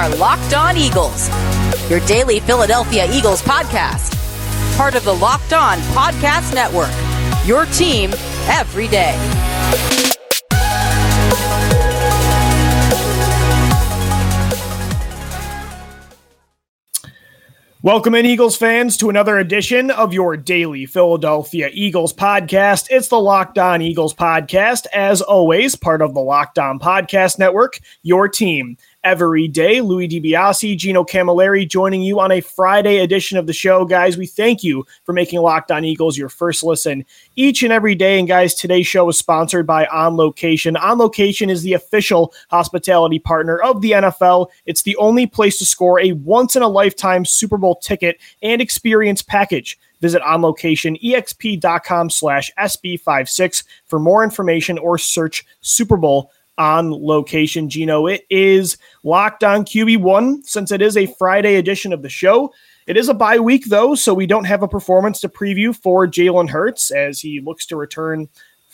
are Locked On Eagles, your daily Philadelphia Eagles podcast. Part of the Locked On Podcast Network, your team every day. Welcome in, Eagles fans, to another edition of your daily Philadelphia Eagles podcast. It's the Locked On Eagles podcast, as always, part of the Locked On Podcast Network, your team every day. Louis DiBiase, Gino Camilleri joining you on a Friday edition of the show. Guys, we thank you for making Locked On Eagles your first listen each and every day. And guys, today's show is sponsored by On Location. On Location is the official hospitality partner of the NFL. It's the only place to score a once in a lifetime Super Bowl ticket and experience package. Visit onlocationexp.com slash SB56 for more information or search Super Bowl on location. Gino, it is locked on QB1 since it is a Friday edition of the show. It is a bye week, though, so we don't have a performance to preview for Jalen Hurts as he looks to return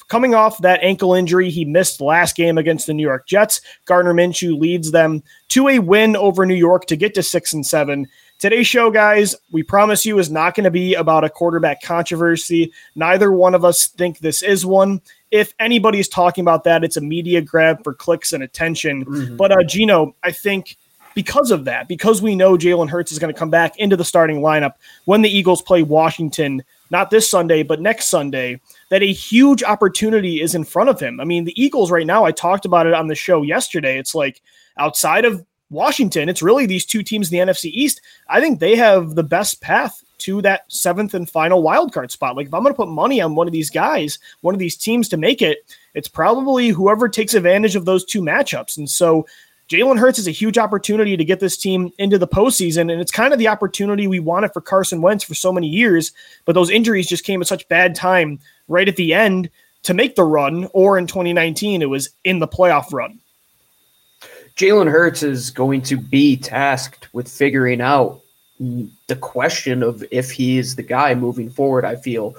coming off that ankle injury he missed last game against the New York Jets. Gardner Minshew leads them to a win over New York to get to six and seven. Today's show, guys, we promise you is not going to be about a quarterback controversy. Neither one of us think this is one if anybody's talking about that, it's a media grab for clicks and attention. Mm-hmm. But uh, Gino, I think because of that, because we know Jalen Hurts is going to come back into the starting lineup when the Eagles play Washington, not this Sunday, but next Sunday, that a huge opportunity is in front of him. I mean, the Eagles right now, I talked about it on the show yesterday. It's like outside of Washington, it's really these two teams in the NFC East. I think they have the best path to that seventh and final wild card spot. Like if I'm going to put money on one of these guys, one of these teams to make it, it's probably whoever takes advantage of those two matchups. And so Jalen Hurts is a huge opportunity to get this team into the postseason, and it's kind of the opportunity we wanted for Carson Wentz for so many years. But those injuries just came at such bad time right at the end to make the run, or in 2019, it was in the playoff run. Jalen Hurts is going to be tasked with figuring out the question of if he is the guy moving forward, I feel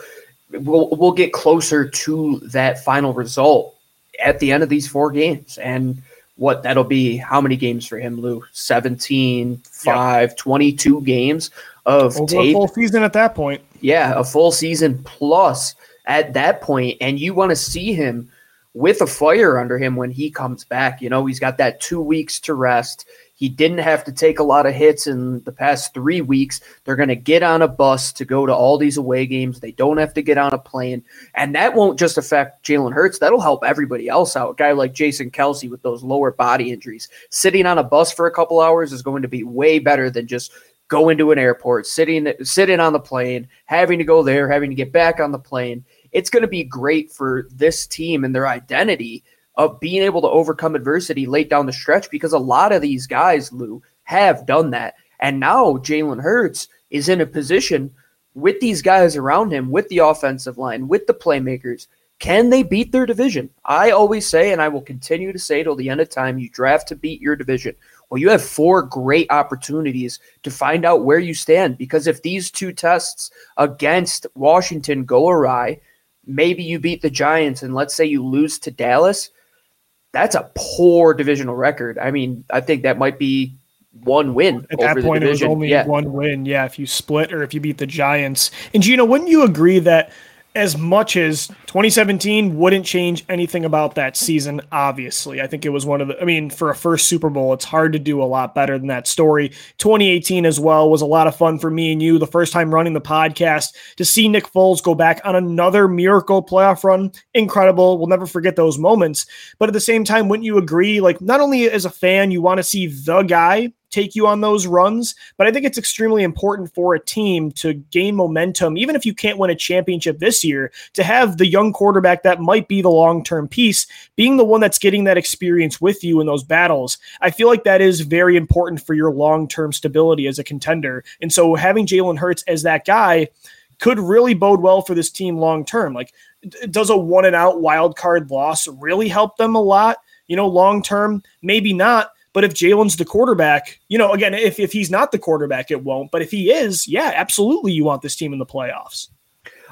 we'll we'll get closer to that final result at the end of these four games. And what that'll be how many games for him, Lou? 17, 5, yep. 22 games of Over tape. a full season at that point. Yeah, a full season plus at that point, and you want to see him with a fire under him when he comes back. You know, he's got that two weeks to rest. He didn't have to take a lot of hits in the past three weeks. They're going to get on a bus to go to all these away games. They don't have to get on a plane. And that won't just affect Jalen Hurts. That'll help everybody else out. A guy like Jason Kelce with those lower body injuries. Sitting on a bus for a couple hours is going to be way better than just going to an airport, sitting sitting on the plane, having to go there, having to get back on the plane. It's going to be great for this team and their identity of being able to overcome adversity late down the stretch because a lot of these guys, Lou, have done that. And now Jalen Hurts is in a position with these guys around him, with the offensive line, with the playmakers. Can they beat their division? I always say, and I will continue to say till the end of time, you draft to beat your division. Well, you have four great opportunities to find out where you stand because if these two tests against Washington go awry, maybe you beat the Giants and let's say you lose to Dallas, that's a poor divisional record. I mean, I think that might be one win. At that point, it was only yeah. one win. Yeah, if you split or if you beat the Giants. And Gino, wouldn't you agree that as much as 2017 wouldn't change anything about that season, obviously. I think it was one of the, I mean, for a first Super Bowl, it's hard to do a lot better than that story. 2018 as well was a lot of fun for me and you. The first time running the podcast to see Nick Foles go back on another miracle playoff run, incredible. We'll never forget those moments. But at the same time, wouldn't you agree? Like, not only as a fan, you want to see the guy take you on those runs. But I think it's extremely important for a team to gain momentum, even if you can't win a championship this year, to have the young quarterback that might be the long term piece being the one that's getting that experience with you in those battles. I feel like that is very important for your long term stability as a contender. And so having Jalen Hurts as that guy could really bode well for this team long term. Like, does a one and out wild card loss really help them a lot? You know, long term, maybe not but if Jalen's the quarterback, you know, again, if, if he's not the quarterback, it won't. But if he is, yeah, absolutely, you want this team in the playoffs.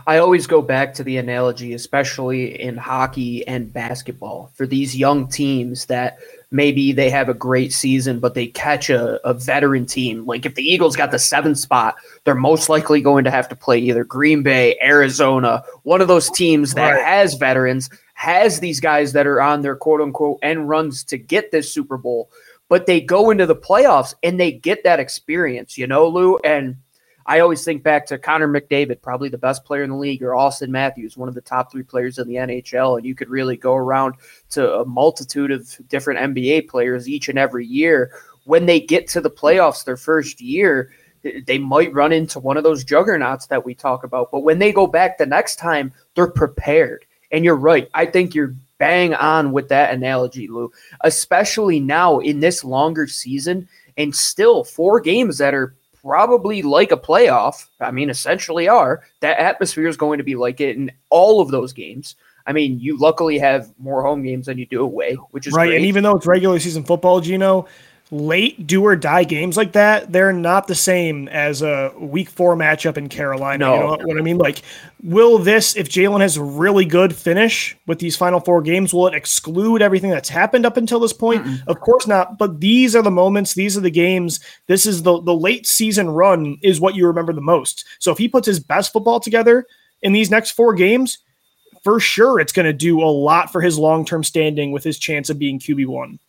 I always go back to the analogy, especially in hockey and basketball, for these young teams that maybe they have a great season, but they catch a, a veteran team. Like if the Eagles got the seventh spot, they're most likely going to have to play either Green Bay, Arizona, one of those teams that right. has veterans, has these guys that are on their quote unquote end runs to get this Super Bowl. But they go into the playoffs and they get that experience, you know, Lou. And I always think back to Connor McDavid, probably the best player in the league, or Auston Matthews, one of the top three players in the NHL. And you could really go around to a multitude of different NBA players each and every year. When they get to the playoffs their first year, they might run into one of those juggernauts that we talk about. But when they go back the next time, they're prepared. And you're right. I think you're bang on with that analogy, Lou, especially now in this longer season and still four games that are probably like a playoff. I mean, essentially are. That atmosphere is going to be like it in all of those games. I mean, you luckily have more home games than you do away, which is right. Great. And even though it's regular season football, Gino, late do or die games like that, they're not the same as a week four matchup in Carolina. No. You know what I mean? Like, will this, if Jalen has a really good finish with these final four games, will it exclude everything that's happened up until this point? mm Of course not. But these are the moments, these are the games. This is the the late season run is what you remember the most. So if he puts his best football together in these next four games, for sure it's going to do a lot for his long term standing with his chance of being QB one.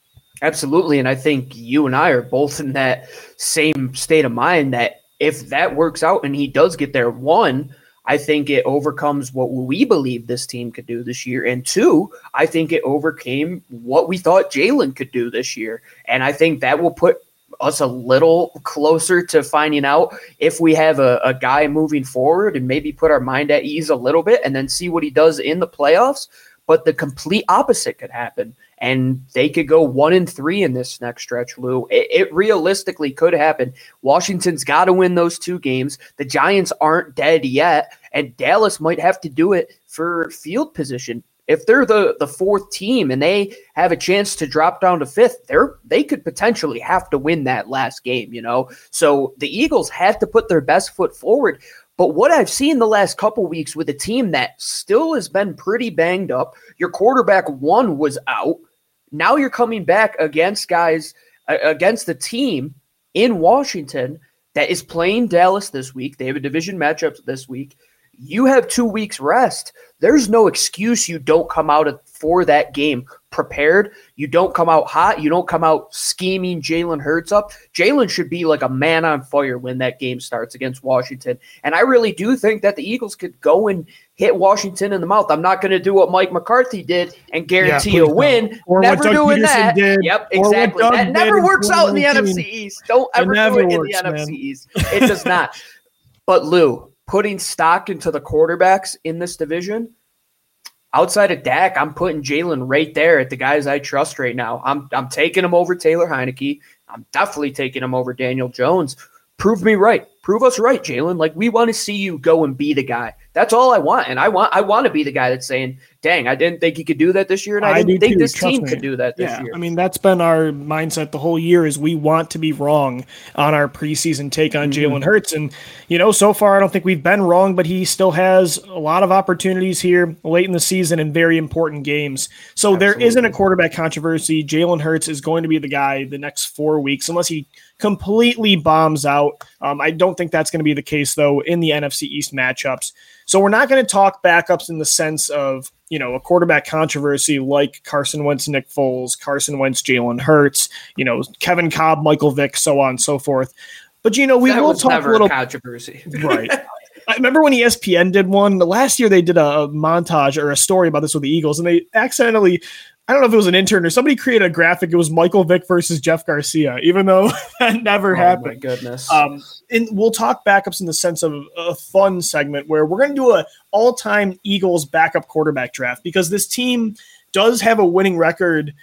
Absolutely. And I think you and I are both in that same state of mind that if that works out and he does get there, one, I think it overcomes what we believe this team could do this year. And two, I think it overcame what we thought Jalen could do this year. And I think that will put us a little closer to finding out if we have a, a guy moving forward and maybe put our mind at ease a little bit and then see what he does in the playoffs. But the complete opposite could happen and they could go one and three in this next stretch, Lou. It, it realistically could happen. Washington's got to win those two games. The Giants aren't dead yet, and Dallas might have to do it for field position. If they're the, the fourth team and they have a chance to drop down to fifth, they're they could potentially have to win that last game, you know. So the Eagles have to put their best foot forward. But what I've seen the last couple weeks with a team that still has been pretty banged up, your quarterback one was out. Now you're coming back against guys against the team in Washington that is playing Dallas this week. They have a division matchup this week. You have two weeks rest. There's no excuse you don't come out for that game prepared. You don't come out hot. You don't come out scheming Jalen Hurts up. Jalen should be like a man on fire when that game starts against Washington. And I really do think that the Eagles could go and hit Washington in the mouth. I'm not going to do what Mike McCarthy did and guarantee yeah, a win. Or never doing Peterson that. Did, yep, exactly. That never works out in the NFC East. Don't ever do it works, in the man. NFC East. It does not. but Lou, putting stock into the quarterbacks in this division, outside of Dak, I'm putting Jalen right there at the guys I trust right now. I'm I'm taking him over Taylor Heinicke. I'm definitely taking him over Daniel Jones. Prove me right. Prove us right, Jalen. Like we want to see you go and be the guy. That's all I want. And I want I want to be the guy that's saying, dang, I didn't think he could do that this year, and I, I didn't think too, this team me. could do that this yeah, year. I mean, that's been our mindset the whole year is we want to be wrong on our preseason take on mm-hmm. Jalen Hurts. And, you know, so far I don't think we've been wrong, but he still has a lot of opportunities here late in the season in very important games. So Absolutely. there isn't a quarterback controversy. Jalen Hurts is going to be the guy the next four weeks, unless he completely bombs out. Um, I don't think that's going to be the case, though, in the NFC East matchups. So we're not going to talk backups in the sense of, you know, a quarterback controversy like Carson Wentz, Nick Foles, Carson Wentz, Jalen Hurts, you know, Kevin Kolb, Michael Vick, so on and so forth. But, you know, we that will talk a little controversy. right. I remember when ESPN did one last year. They did a montage or a story about this with the Eagles, and they accidentally I don't know if it was an intern or somebody created a graphic. It was Michael Vick versus Jeff Garcia, even though that never oh, happened. My goodness. Um, and we'll talk backups in the sense of a fun segment where we're going to do a all-time Eagles backup quarterback draft because this team does have a winning record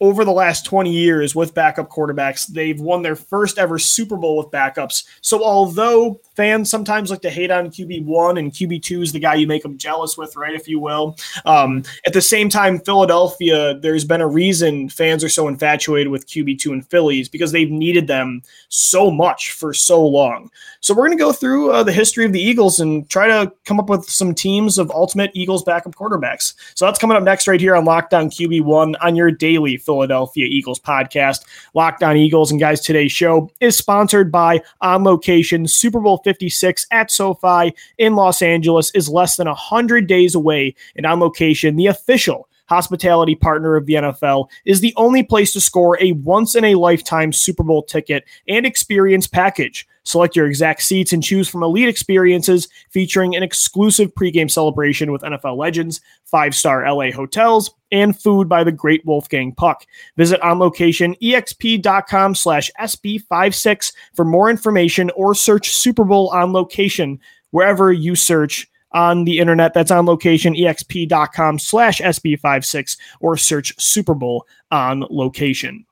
over the last 20 years with backup quarterbacks. They've won their first ever Super Bowl with backups. So although fans sometimes like to hate on QB1, and QB2 is the guy you make them jealous with, right? If you will. Um, at the same time, Philadelphia, there's been a reason fans are so infatuated with QB2 and Phillies because they've needed them so much for so long. So we're going to go through uh, the history of the Eagles and try to come up with some teams of ultimate Eagles backup quarterbacks. So that's coming up next right here on Locked On QB1 on your daily Philadelphia Eagles podcast. Locked On Eagles and guys, today's show is sponsored by On Location. Super Bowl 56 at SoFi in Los Angeles is less than 100 days away, and On Location, the official hospitality partner of the NFL, is the only place to score a once in a lifetime Super Bowl ticket and experience package. Select your exact seats and choose from elite experiences featuring an exclusive pregame celebration with NFL legends, five star LA hotels, and food by the great Wolfgang Puck. Visit onlocationexp.com slash SB56 for more information or search Super Bowl on location wherever you search on the internet. That's on location, exp.com slash SB56 or search Super Bowl on location.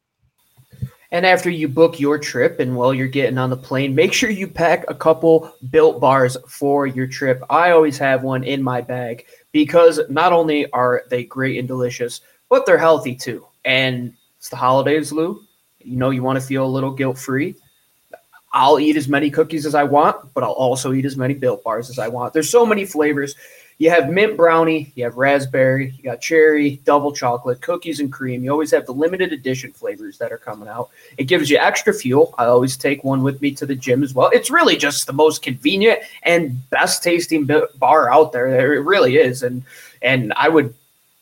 And after you book your trip and while you're getting on the plane, make sure you pack a couple built bars for your trip. I always have one in my bag because not only are they great and delicious, but they're healthy too. And it's the holidays, Lou. You know, you want to feel a little guilt free. I'll eat as many cookies as I want, but I'll also eat as many built bars as I want. There's so many flavors. You have mint brownie, you have raspberry, you got cherry, double chocolate, cookies and cream. You always have the limited edition flavors that are coming out. It gives you extra fuel. I always take one with me to the gym as well. It's really just the most convenient and best tasting bar out there. It really is. And and I would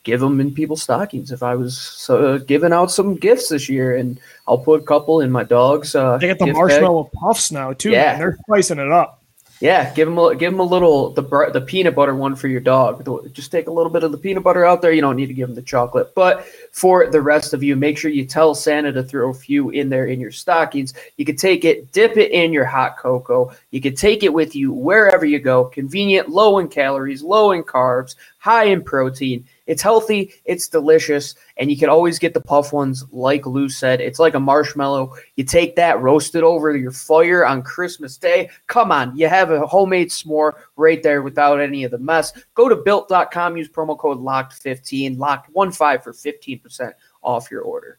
give them in people's stockings if I was uh, giving out some gifts this year. And I'll put a couple in my dog's. Uh, they get the marshmallow bag. puffs now too. Yeah, man. they're spicing it up. Yeah, give him a give him a little the the peanut butter one for your dog. Just take a little bit of the peanut butter out there. You don't need to give him the chocolate. But for the rest of you, make sure you tell Santa to throw a few in there in your stockings. You can take it, dip it in your hot cocoa. You can take it with you wherever you go. Convenient, low in calories, low in carbs, high in protein it's healthy, it's delicious, and you can always get the puff ones, like Lou said. It's like a marshmallow. You take that, roast it over your fire on Christmas Day. Come on, you have a homemade s'more right there without any of the mess. Go to built.com, use promo code LOCKED15, locked15 for 15% off your order.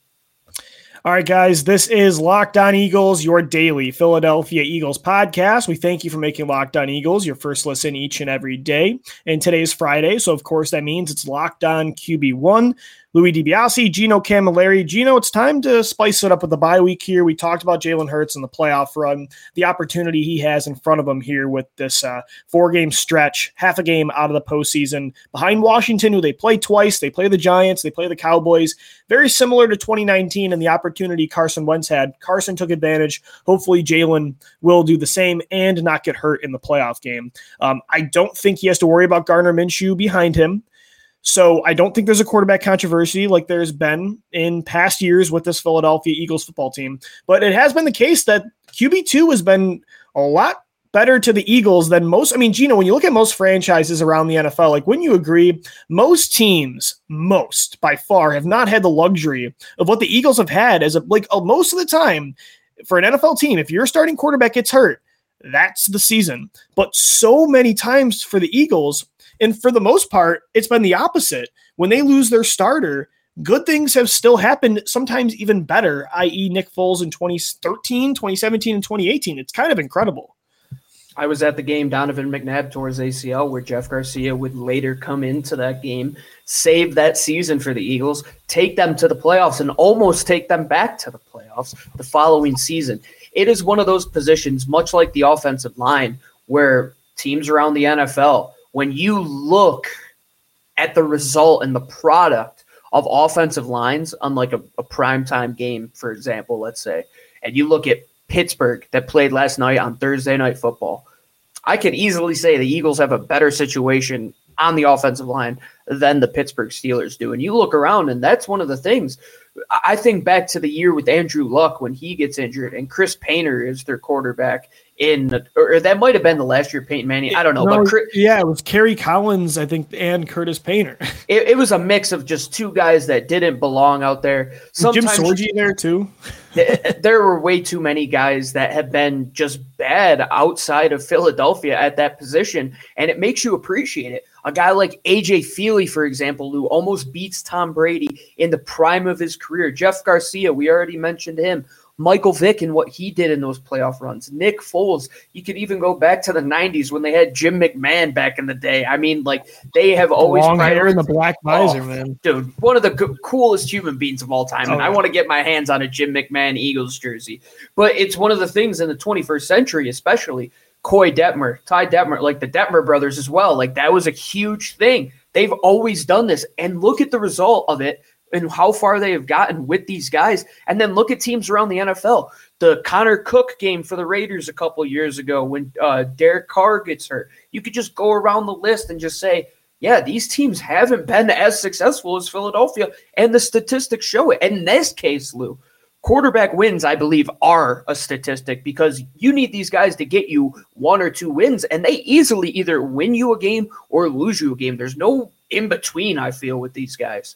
All right, guys, this is Locked On Eagles, your daily Philadelphia Eagles podcast. We thank you for making Locked On Eagles your first listen each and every day. And today is Friday, so of course that means it's Locked On QB1. Louis DiBiase, Gino Camilleri. Gino, it's time to spice it up with the bye week here. We talked about Jalen Hurts and the playoff run, the opportunity he has in front of him here with this uh, four game stretch, half a game out of the postseason behind Washington, who they play twice. They play the Giants, they play the Cowboys. Very similar to 2019 and the opportunity Carson Wentz had. Carson took advantage. Hopefully, Jalen will do the same and not get hurt in the playoff game. Um, I don't think he has to worry about Gardner Minshew behind him. So I don't think there's a quarterback controversy like there's been in past years with this Philadelphia Eagles football team. But it has been the case that QB2 has been a lot better to the Eagles than most. I mean, Gino, when you look at most franchises around the NFL, like when you agree, most teams, most by far, have not had the luxury of what the Eagles have had as a like most of the time for an NFL team. If your starting quarterback gets hurt, that's the season. But so many times for the Eagles, and for the most part, it's been the opposite. When they lose their starter, good things have still happened, sometimes even better, i.e., Nick Foles in 2013, 2017, and 2018. It's kind of incredible. I was at the game Donovan McNabb towards ACL, where Jeff Garcia would later come into that game, save that season for the Eagles, take them to the playoffs, and almost take them back to the playoffs the following season. It is one of those positions, much like the offensive line, where teams around the NFL when you look at the result and the product of offensive lines on like a, a primetime game, for example, let's say, and you look at Pittsburgh that played last night on Thursday night football, I could easily say the Eagles have a better situation on the offensive line than the Pittsburgh Steelers do. And you look around, and that's one of the things. I think back to the year with Andrew Luck when he gets injured, and Chris Painter is their quarterback, in, or that might have been the last year Peyton Manning. I don't know, No, but Chris, yeah, it was Kerry Collins, I think, and Curtis Painter. it, it was a mix of just two guys that didn't belong out there. Was Jim Sorgi there too. there were way too many guys that have been just bad outside of Philadelphia at that position, and it makes you appreciate it. A guy like AJ Feeley, for example, who almost beats Tom Brady in the prime of his career. Jeff Garcia, we already mentioned him. Michael Vick and what he did in those playoff runs. Nick Foles. You could even go back to the '90s when they had Jim McMahon back in the day. I mean, like they have always Long hair and the black oh, visor, Oh, man. dude, one of the co- coolest human beings of all time. And Oh, I want to get my hands on a Jim McMahon Eagles jersey. But it's one of the things in the 21st century, especially Coy Detmer, Ty Detmer, like the Detmer brothers as well. Like that was a huge thing. They've always done this. And look at the result of it and how far they have gotten with these guys. And then look at teams around the NFL. The Connor Cook game for the Raiders a couple years ago when uh, Derek Carr gets hurt. You could just go around the list and just say, yeah, these teams haven't been as successful as Philadelphia, and the statistics show it. And in this case, Lou, quarterback wins, I believe, are a statistic because you need these guys to get you one or two wins, and they easily either win you a game or lose you a game. There's no in between, I feel, with these guys.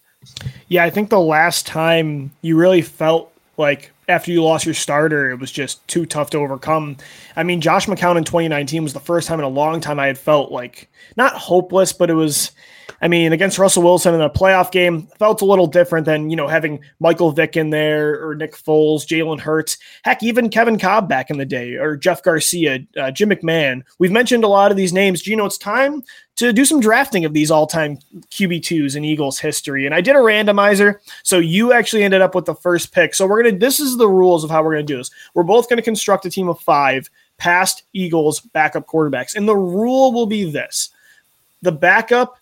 Yeah, I think the last time you really felt like after you lost your starter, it was just too tough to overcome. I mean, Josh McCown in 2019 was the first time in a long time I had felt like not hopeless, but it was. I mean, against Russell Wilson in a playoff game, felt a little different than you know having Michael Vick in there or Nick Foles, Jalen Hurts, heck, even Kevin Kolb back in the day, or Jeff Garcia, uh, Jim McMahon. We've mentioned a lot of these names. Do you know it's time to do some drafting of these all-time QB2s in Eagles history? And I did a randomizer, so you actually ended up with the first pick. So we're gonna. This is the rules of how we're gonna do this. We're both gonna construct a team of five past Eagles backup quarterbacks, and the rule will be this: the backup.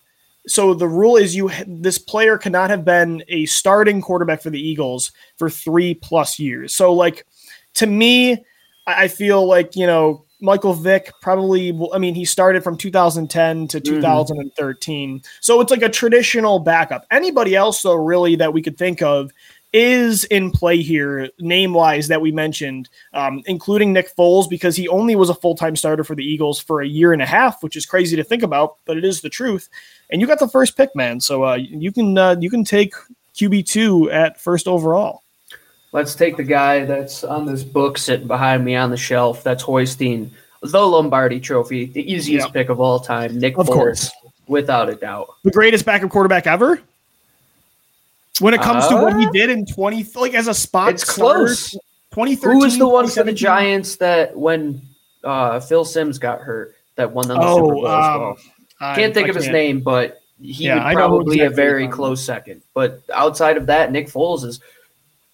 So the rule is you this player cannot have been a starting quarterback for the Eagles for three plus years. So like to me, I feel like you know Michael Vick probably. will- I mean, he started from 2010 to 2013, so it's like a traditional backup. Anybody else though, really that we could think of is in play here, name wise that we mentioned, um, including Nick Foles, because he only was a full time starter for the Eagles for a year and a half, which is crazy to think about, but it is the truth. And you got the first pick, man. So uh, you can uh, you can take QB two at first overall. Let's take the guy that's on this book sitting behind me on the shelf. That's hoisting the Lombardi Trophy, the easiest Yeah. pick of all time. Nick Of Foles, course. without a doubt. the greatest backup quarterback ever. When it comes to what he Uh, did in 20, like as a spot It's starter, close. 2013. Who was the one for the Giants that when uh, Phil Simms got hurt that won them the Super Oh, Bowl as um, well? I- Can't think I of his can't. name, but he Yeah, would probably a exactly you're very close second. But outside of that, Nick Foles is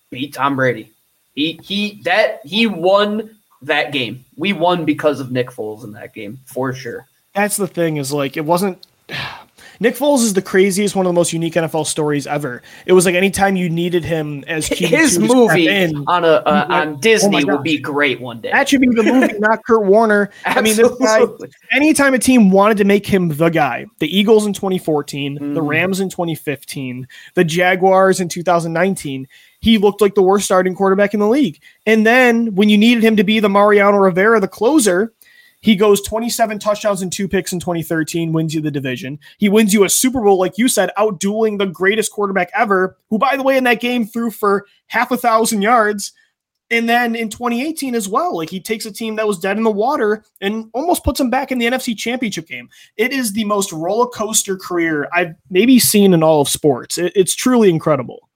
beat Tom Brady. He he that he won that game. We won because of Nick Foles in that game for sure. That's the thing is like it wasn't. Nick Foles is the craziest, one of the most unique NFL stories ever. It was like anytime you needed him as QB2 His movie in, on a uh, Like, on Disney oh will be great one day. that should be the movie, not Kurt Warner. I mean, this guy. Anytime a team wanted to make him the guy, the Eagles in 2014, the Mhm. Rams in 2015, the Jaguars in 2019, he looked like the worst starting quarterback in the league. And then when you needed him to be the Mariano Rivera, the closer, he goes 27 touchdowns and two picks in 2013, wins you the division. He wins you a Super Bowl, like you said, outdueling the greatest quarterback ever, who, by the way, in that game threw for half a thousand yards. And then in 2018 as well, like he takes a team that was dead in the water and almost puts them back in the NFC Championship game. It is the most roller coaster career I've maybe seen in all of sports. It's truly incredible.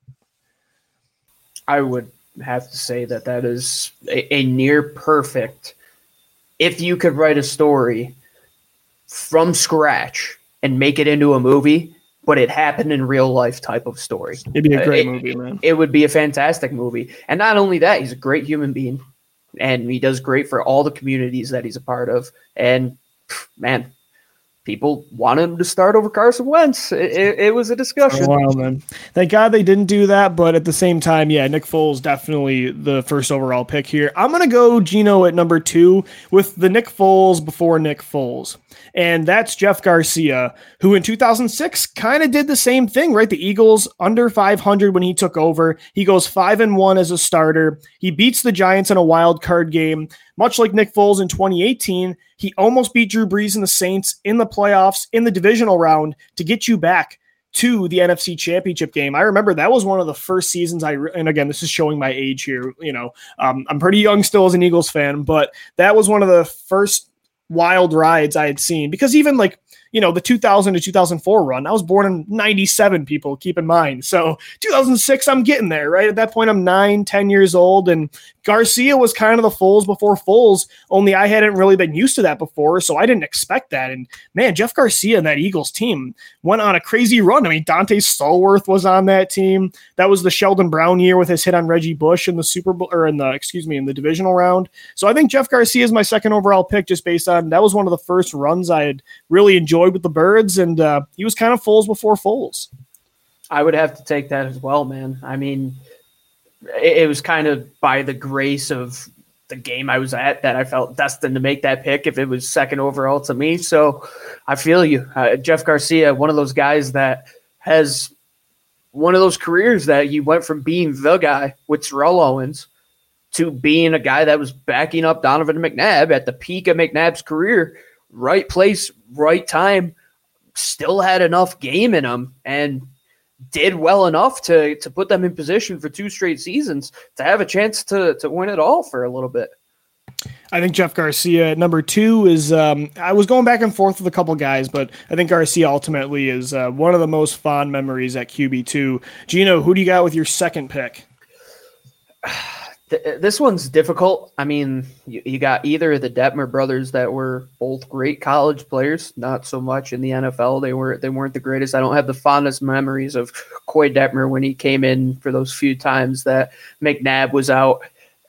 I would have to say that that is a, a near perfect. If you could write a story from scratch and make it into a movie, but it happened in real life type of story, It'd be a great it- movie, man. it would be a fantastic movie. And not only that, he's a great human being, and he does great for all the communities that he's a part of. And man, people wanted him to start over Carson Wentz. It, it, it was a discussion. A while. Thank God they didn't do that, but at the same time, yeah, Nick Foles definitely the first overall pick here. I'm gonna go Gino at number two with the Nick Foles before Nick Foles, and that's Jeff Garcia, who in 2006 kind of did the same thing, right? The Eagles under 500 when he took over. He goes five and one as a starter. He beats the Giants in a wild card game. Much like Nick Foles in 2018, he almost beat Drew Brees and the Saints in the playoffs in the divisional round to get you back to the NFC Championship game. I remember that was one of the first seasons I, and again, this is showing my age here. You know, um, I'm pretty young still as an Eagles fan, but that was one of the first wild rides I had seen because even like you know, the 2000 to 2004 run. I was born in 97, people, keep in mind. So 2006, I'm getting there, right? At that point, I'm nine, 10 years old. And Garcia was kind of the Foles before Foles, only I hadn't really been used to that before. So I didn't expect that. And man, Jeff Garcia and that Eagles team went on a crazy run. I mean, Donté Stallworth was on that team. That was the Sheldon Brown year with his hit on Reggie Bush in the Super Bowl, or in the, excuse me, in the divisional round. So I think Jeff Garcia is my second overall pick just based on that was one of the first runs I had really enjoyed enjoyed with the birds, and uh, he was kind of Foles before Foles. I would have to take that as well, man. I mean, it, it was kind of by the grace of the game I was at that I felt destined to make that pick if it was second overall to me. So I feel you. Uh, Jeff Garcia, one of those guys that has one of those careers that you went from being the guy with Terrell Owens to being a guy that was backing up Donovan McNabb at the peak of McNabb's career right place, right time, still had enough game in him and did well enough to to put them in position for two straight seasons to have a chance to to win it all for a little bit. I think Jeff Garcia number two is. Um, I was going back and forth with a couple guys, but I think Garcia ultimately is uh, one of the most fond memories at QB two. Gino, who do you got with your second pick? Th- this one's difficult. I mean, you, you, got either the Detmer brothers that were both great college players, not so much in the NFL. They were they weren't the greatest. I don't have the fondest memories of Coy Detmer when he came in for those few times that McNabb was out.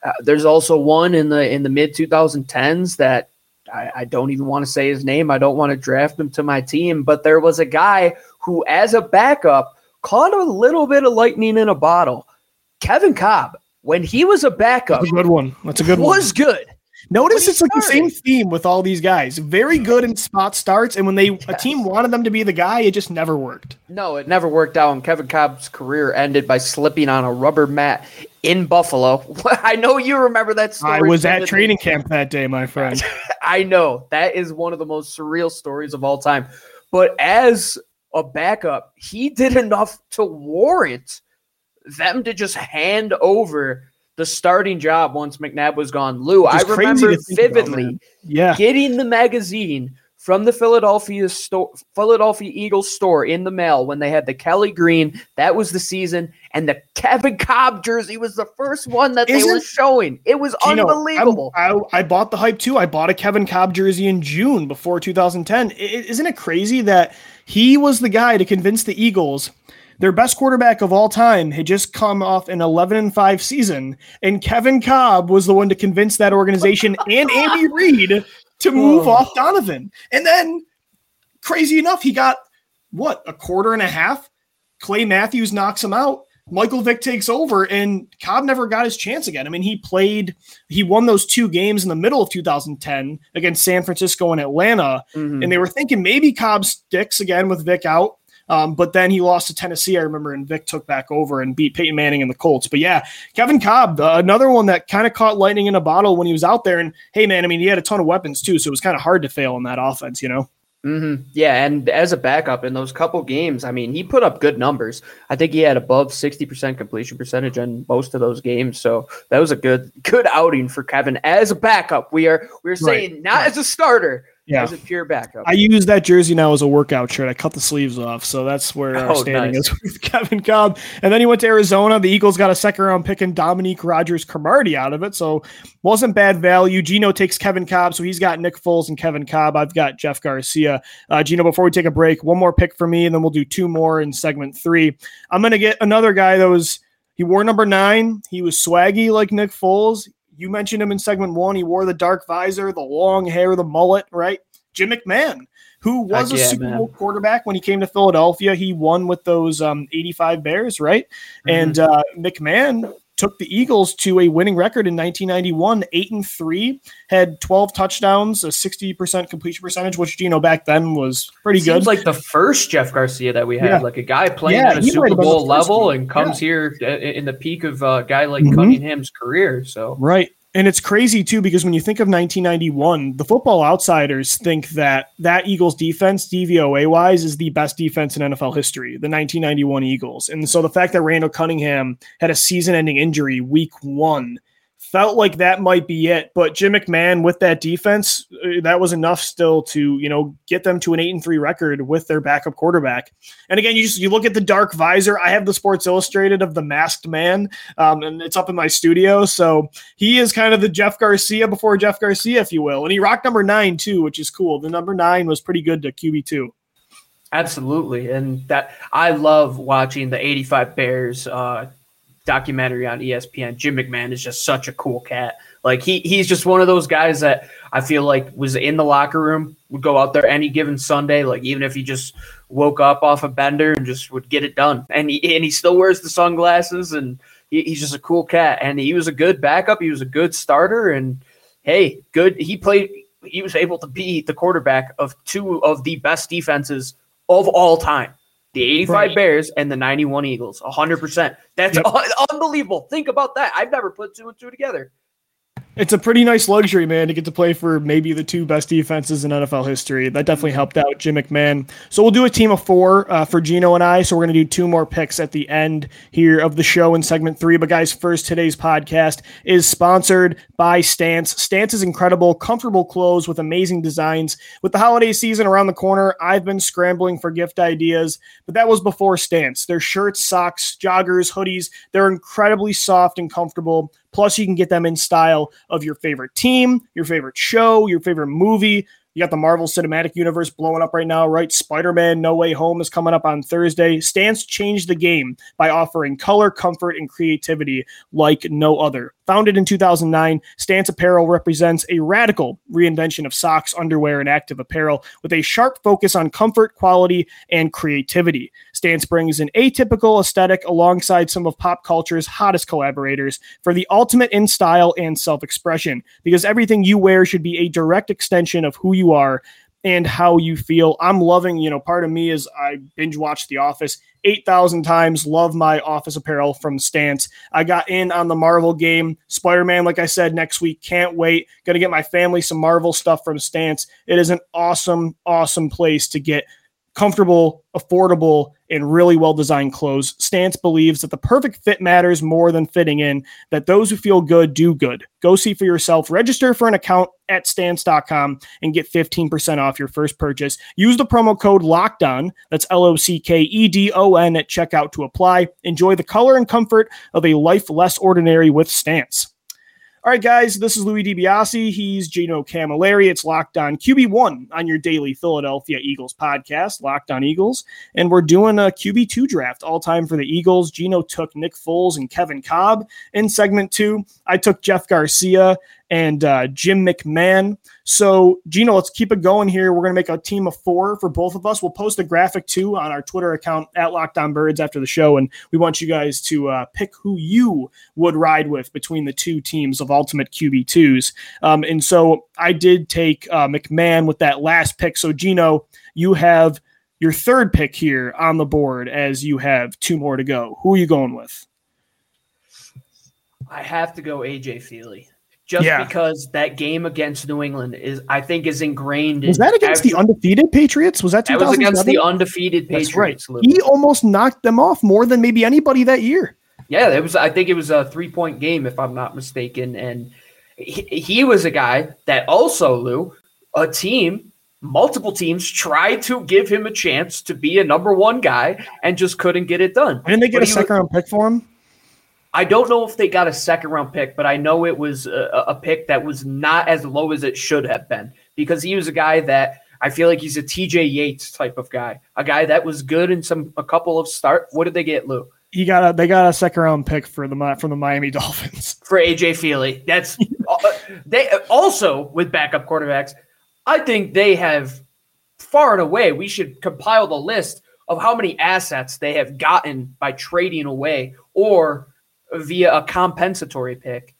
Uh, there's also one in the in the mid 2010s that I, I don't even want to say his name. I don't want to draft him to my team, but there was a guy who, as a backup, caught a little bit of lightning in a bottle. Kevin Kolb when he was a backup. That's a good one. That's a good was one. Was good. Notice it's started. like the same theme with all these guys. Very good in spot starts, and when they yes. a team wanted them to be the guy, it just never worked. No, it never worked out. And Kevin Kolb's career ended by slipping on a rubber mat in Buffalo. I know you remember that story. I was at training camp that day, my friend. I know that is one of the most surreal stories of all time. But as a backup, he did enough to warrant them to just hand over the starting job once McNabb was gone. Lou, I remember vividly about, yeah. getting the magazine from the Philadelphia store, Philadelphia Eagles store in the mail when they had the Kelly Green. That was the season, and the Kevin Kolb jersey was the first one that Isn't, they were showing. It was unbelievable. Know, I, I, bought the hype too. I bought a Kevin Kolb jersey in June before 2010. is isn't it crazy that he was the guy to convince the Eagles their best quarterback of all time had just come off an 11 and 5 season, and Kevin Kolb was the one to convince that organization and Andy Reid to move oh. off Donovan. And then, crazy enough, he got what a quarter and a half. Clay Matthews knocks him out. Michael Vick takes over, and Kolb never got his chance again. I mean, he played, he won those two games in the middle of 2010 against San Francisco and Atlanta, mm-hmm. and they were thinking maybe Kolb sticks again with Vick out. Um, but then he lost to Tennessee, I remember, and Vick took back over and beat Peyton Manning and the Colts. But yeah, Kevin Kolb, uh, another one that kind of caught lightning in a bottle when he was out there. And hey, man, I mean, he had a ton of weapons too, so it was kind of hard to fail in that offense, you know? Mm-hmm. Yeah, and as a backup in those couple games, I mean, he put up good numbers. I think he had above sixty percent completion percentage in most of those games. So that was a good good outing for Kevin as a backup. We are we're saying right. not right. as a starter, yeah. as a pure backup. I use that jersey now as a workout shirt. I cut the sleeves off, so that's where our oh, standing nice. is with Kevin Kolb. And then he went to Arizona. The Eagles got a second round pick and Dominique Rodgers Cromartie out of it, so wasn't bad value. Gino takes Kevin Kolb, so he's got Nick Foles and Kevin Kolb. I've got Jeff Garcia. Uh, Gino, before we take a break, one more pick for me, and then we'll do two more in segment three. I'm gonna get another guy that was he wore number nine. He was swaggy like Nick Foles you mentioned him in segment one. He wore the dark visor, the long hair, the mullet, right? Jim McMahon. who was Heck a yeah, Super man. Bowl quarterback when he came to Philadelphia. He won with those um, 85 Bears, right? And uh, McMahon took the Eagles to a winning record in 1991, eight and three, had 12 touchdowns, a 60% completion percentage, which you know back then was pretty Seems good. like the first Jeff Garcia that we had, Yeah. like a guy playing Yeah, at a Super Bowl level and comes here uh, in the peak of a guy like Mhm. Cunningham's career. So Right. And it's crazy too because when you think of 1991, the football outsiders think that that Eagles defense, DVOA wise, is the best defense in NFL history, the 1991 Eagles. And so the fact that Randall Cunningham had a season ending injury week one felt like that might be it. But Jim McMahon with that defense, uh, that was enough still to, you know, get them to an eight and three record with their backup quarterback. And again, you just you look at the dark visor. I have the Sports Illustrated of the masked man, um, and it's up in my studio. So he is kind of the Jeff Garcia before Jeff Garcia, if you will. And he rocked number nine too, which is cool. The number nine was pretty good to QB two. absolutely, and that I love watching the '85 Bears uh, documentary on ESPN. Jim McMahon is just such a cool cat. Like he he's just one of those guys that I feel like was in the locker room, would go out there any given Sunday, like even if he just woke up off a bender and just would get it done. And he and he still wears the sunglasses and he, he's just a cool cat. And he was a good backup. He was a good starter. And hey, good. He played. He was able to be the quarterback of two of the best defenses of all time. The 85 Right. Bears and the 91 Eagles, 100%. That's Yep. un- unbelievable. Think about that. I've never put two and two together. It's a pretty nice luxury, man, to get to play for maybe the two best defenses in NFL history. That definitely helped out Jim McMahon. So we'll do a team of four uh, for Gino and I. So we're going to do two more picks at the end here of the show in segment three. But guys, first, today's podcast is sponsored by Stance. Stance is incredible, comfortable clothes with amazing designs. With the holiday season around the corner, I've been scrambling for gift ideas, but that was before Stance. Their shirts, socks, joggers, hoodies, they're incredibly soft and comfortable. Plus, you can get them in style of your favorite team, your favorite show, your favorite movie. You got the Marvel Cinematic Universe blowing up right now, right? Spider Man No Way Home is coming up on Thursday. Stance changed the game by offering color, comfort, and creativity like no other. Founded in 2009, Stance Apparel represents a radical reinvention of socks, underwear, and active apparel with a sharp focus on comfort, quality, and creativity. Stance brings an atypical aesthetic alongside some of pop culture's hottest collaborators for the ultimate in style and self expression, because everything you wear should be a direct extension of who you are and how you feel. I'm loving, you know, part of me is I binge watched The Office 8,000 times, love my office apparel from Stance. I got in on the Marvel game. Spider Man, like I said, next week. Can't wait. To get my family some Marvel stuff from Stance. It is an awesome, awesome place to get comfortable, affordable, and really well designed clothes. Stance believes that the perfect fit matters more than fitting in, that those who feel good do good. Go see for yourself. Register for an account at stance.com and get 15% off your first purchase. Use the promo code LOCKEDON, that's L O C K E D O N, at checkout to apply. Enjoy the color and comfort of a life less ordinary with Stance. All right, guys, this is Louis DiBiase. He's Gino Camilleri. It's Locked On QB1 on your daily Philadelphia Eagles podcast, Locked On Eagles. And we're doing a QB2 draft all time for the Eagles. Gino took Nick Foles and Kevin Kolb in segment two. I took Jeff Garcia and uh, Jim McMahon. So, Gino, let's keep it going here. We're going to make a team of four for both of us. We'll post a graphic too on our Twitter account at Locked On Birds after the show. And we want you guys to uh, pick who you would ride with between the two teams of Ultimate QB2s. Um, and so I did take uh, McMahon with that last pick. So, Gino, you have your third pick here on the board as you have two more to go. Who are you going with? I have to go AJ Feeley. Just Yeah. because that game against New England is, I think, is ingrained. Was in that against the undefeated Patriots? Was that That was against the undefeated That's right. Patriots. He almost knocked them off more than maybe anybody that year. Yeah, it was. I think it was a three point game, if I'm not mistaken. And he, he was a guy that also, Lou, a team, multiple teams tried to give him a chance to be a number one guy and just couldn't get it done. Didn't they get But a he second round pick for him? I don't know if they got a second round pick, but I know it was a, a pick that was not as low as it should have been because he was a guy that I feel like he's a TJ Yates type of guy, a guy that was good in some a couple of start. What did they get, Lou? He got a they got a second round pick for the from the Miami Dolphins. for AJ Feeley. That's uh, they also with backup quarterbacks. I think they have far and away, we should compile the list of how many assets they have gotten by trading away or via a compensatory pick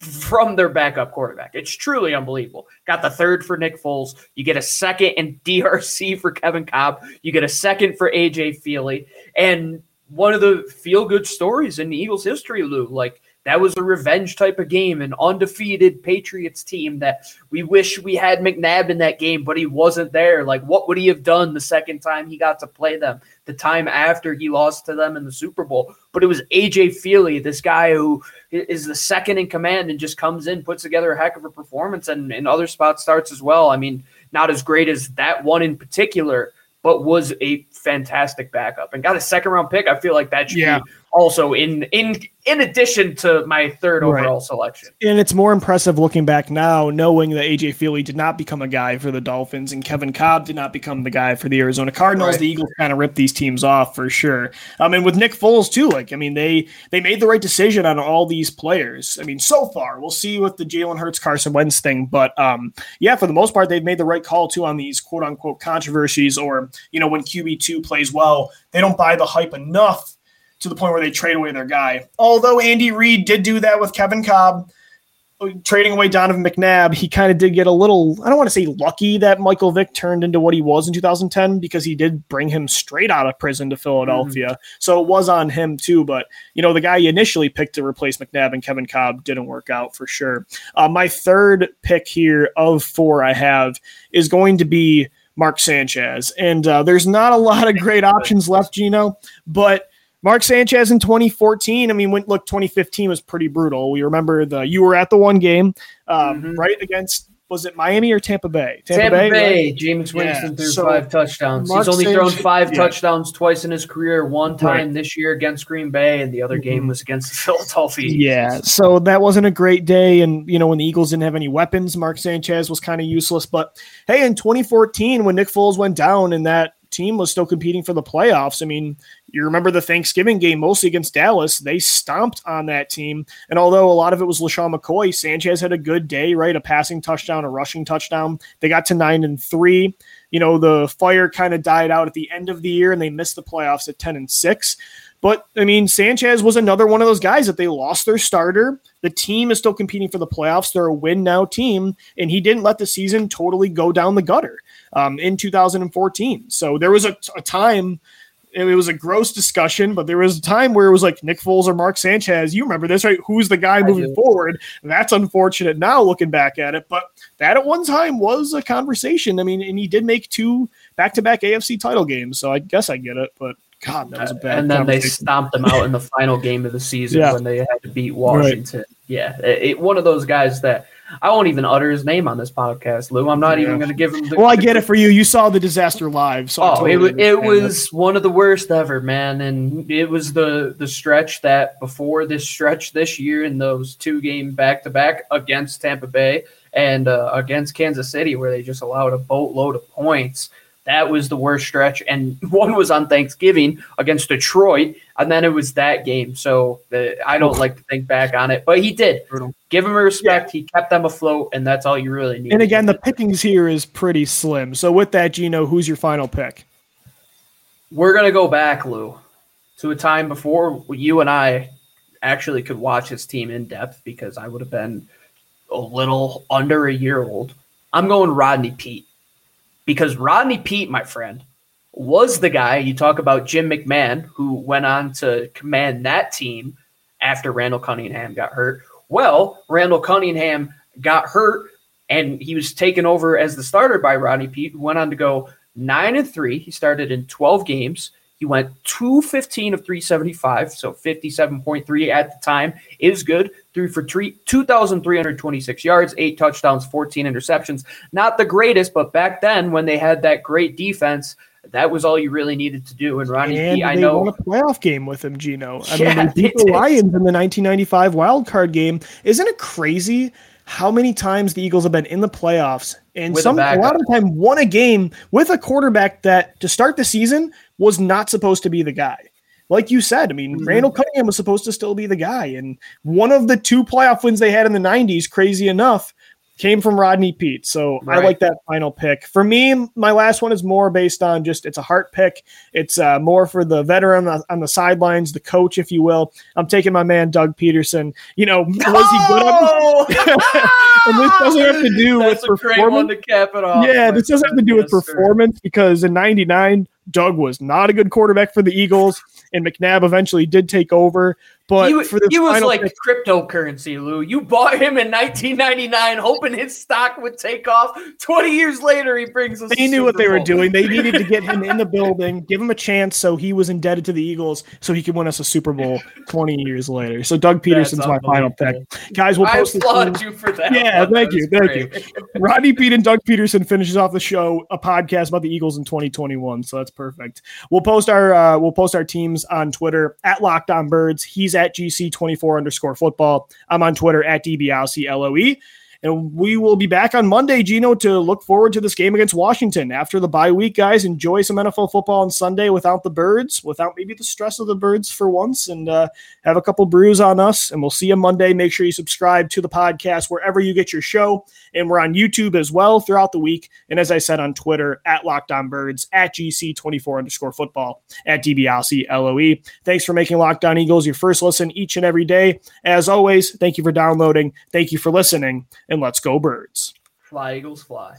from their backup quarterback. It's truly unbelievable. Got the third for Nick Foles. You get a second in DRC for Kevin Kolb. You get a second for AJ Feeley. And one of the feel good stories in the Eagles history, Lou. Like that was a revenge type of game, an undefeated Patriots team that we wish we had McNabb in that game, but he wasn't there. Like, what would he have done the second time he got to play them? The time after he lost to them in the Super Bowl. But it was AJ Feeley, this guy who is the second in command and just comes in, puts together a heck of a performance, and in other spots starts as well. I mean, not as great as that one in particular, but was a fantastic backup and got a second round pick. I feel like that should yeah. be also in in in addition to my third overall selection. And it's more impressive looking back now, knowing that AJ Feeley did not become a guy for the Dolphins and Kevin Kolb did not become the guy for the Arizona Cardinals. Right. The Eagles kind of ripped these teams off for sure. Um, and with Nick Foles too, like I mean, they they made the right decision on all these players. I mean, so far we'll see with the Jalen Hurts Carson Wentz thing, but um, yeah, for the most part, they've made the right call too on these quote unquote controversies, or you know, when QB two plays well, they don't buy the hype enough to the point where they trade away their guy. Although Andy Reid did do that with Kevin Kolb, trading away Donovan McNabb, he kind of did get a little, I don't want to say lucky that Michael Vick turned into what he was in 2010 because he did bring him straight out of prison to Philadelphia. Mm-hmm. So it was on him too. But, you know, the guy he initially picked to replace McNabb and Kevin Kolb didn't work out for sure. Uh, my third pick here of four I have is going to be Mark Sanchez. And uh, there's not a lot of great options left, Gino, but Mark Sanchez in 2014. I mean, when, look, 2015 was pretty brutal. We remember the you were at the one game, um, mm-hmm. right against was it Miami or Tampa Bay? Tampa, Tampa Bay. Bay right? Jameis Winston yeah. threw so five touchdowns. Mark He's only Sanchez, thrown five yeah. touchdowns twice in his career. One time right. this year against Green Bay, and the other game mm-hmm. was against Philadelphia. Yeah, so that wasn't a great day. And you know, when the Eagles didn't have any weapons, Mark Sanchez was kind of useless. But hey, in 2014, when Nick Foles went down and that team was still competing for the playoffs. I mean, you remember the Thanksgiving game mostly against Dallas. They stomped on that team. And although a lot of it was LeSean McCoy, Sanchez had a good day, right? A passing touchdown, a rushing touchdown. They got to nine and three. You know, the fire kind of died out at the end of the year and they missed the playoffs at 10 and six. But I mean, Sanchez was another one of those guys that they lost their starter. The team is still competing for the playoffs. They're a win now team, and he didn't let the season totally go down the gutter um, in 2014. So there was a, a time it was a gross discussion, but there was a time where it was like Nick Foles or Mark Sanchez. You remember this, right? Who's the guy moving forward? That's unfortunate now looking back at it, but that at one time was a conversation. I mean, and he did make two back to back AFC title games, so I guess I get it, but God, that was a bad. And then they stomped them out in the final game of the season yeah. when they had to beat Washington. Right. Yeah, it, it, one of those guys that I won't even utter his name on this podcast, Lou. I'm not yeah. even going to give him. The, well, I get it for you. You saw the disaster live, so oh, totally it, it was one of the worst ever, man. And it was the the stretch that before this stretch this year in those two game back to back against Tampa Bay and uh, against Kansas City, where they just allowed a boatload of points that was the worst stretch. And one was on Thanksgiving against Detroit, and then it was that game. So the, I don't like to think back on it, but he did. Give him a respect. Yeah. He kept them afloat, and that's all you really need. And again, the pickings here is pretty slim. So with that, Gino, who's your final pick? We're gonna go back, Lou, to a time before you and I actually could watch his team in depth because I would have been a little under a year old. I'm going Rodney Peete because Rodney Peete, my friend, was the guy you talk about Jim McMahon, who went on to command that team after Randall Cunningham got hurt. Well, Randall Cunningham got hurt and he was taken over as the starter by Rodney Peete, who went on to go nine and three. He started in 12 games. He went 215 of 375, so 57.3 at the time is good. Threw for three, 2,326 yards, eight touchdowns, 14 interceptions. Not the greatest, but back then when they had that great defense, that was all you really needed to do. And Ronnie and P, I know won a playoff game with him, Gino. I yeah, mean, they beat the Lions in the 1995 wild card game. Isn't it crazy how many times the Eagles have been in the playoffs and with some a, a lot of time won a game with a quarterback that to start the season was not supposed to be the guy. Like you said, I mean, mm-hmm. Randall Cunningham was supposed to still be the guy. And one of the two playoff wins they had in the 90s, crazy enough, came from Rodney Peete. So right. I like that final pick. For me, my last one is more based on just it's a heart pick. It's uh, more for the veteran on the, on the, sidelines, the coach, if you will. I'm taking my man Doug Pederson. You know, was he good? and this doesn't have to do That's with performance. to cap it off. Yeah, this doesn't have to do with performance because in '99, Doug was not a good quarterback for the Eagles, and McNabb eventually did take over. But he, for he was like pick, cryptocurrency, Lou. You bought him in 1999, hoping his stock would take off. 20 years later, he brings us. They knew what they Bowl. were doing. They needed to get him in the building, give him a chance, so he was indebted to the Eagles, so he could win us a Super Bowl 20 years later. So Doug Pederson's my final pick, guys. We'll post I applaud you for that. Yeah, one. thank that you, thank great. you. Rodney Peete and Doug Pederson finishes off the show a podcast about the Eagles in 2021. So that's perfect. We'll post our uh, we'll post our teams on Twitter at Locked On Birds. He's at GC24 underscore football. I'm on Twitter at DBLCLOE. And we will be back on Monday, Gino, to look forward to this game against Washington. After the bye week, guys, enjoy some NFL football on Sunday without the birds, without maybe the stress of the birds for once, and uh, have a couple brews on us. And we'll see you Monday. Make sure you subscribe to the podcast wherever you get your show. And we're on YouTube as well throughout the week. And as I said on Twitter, at Locked On Birds, at GC24 underscore football, at DBLC LOE. Thanks for making Locked On Eagles your first listen each and every day. As always, thank you for downloading. Thank you for listening and let's go birds. Fly, Eagles, fly.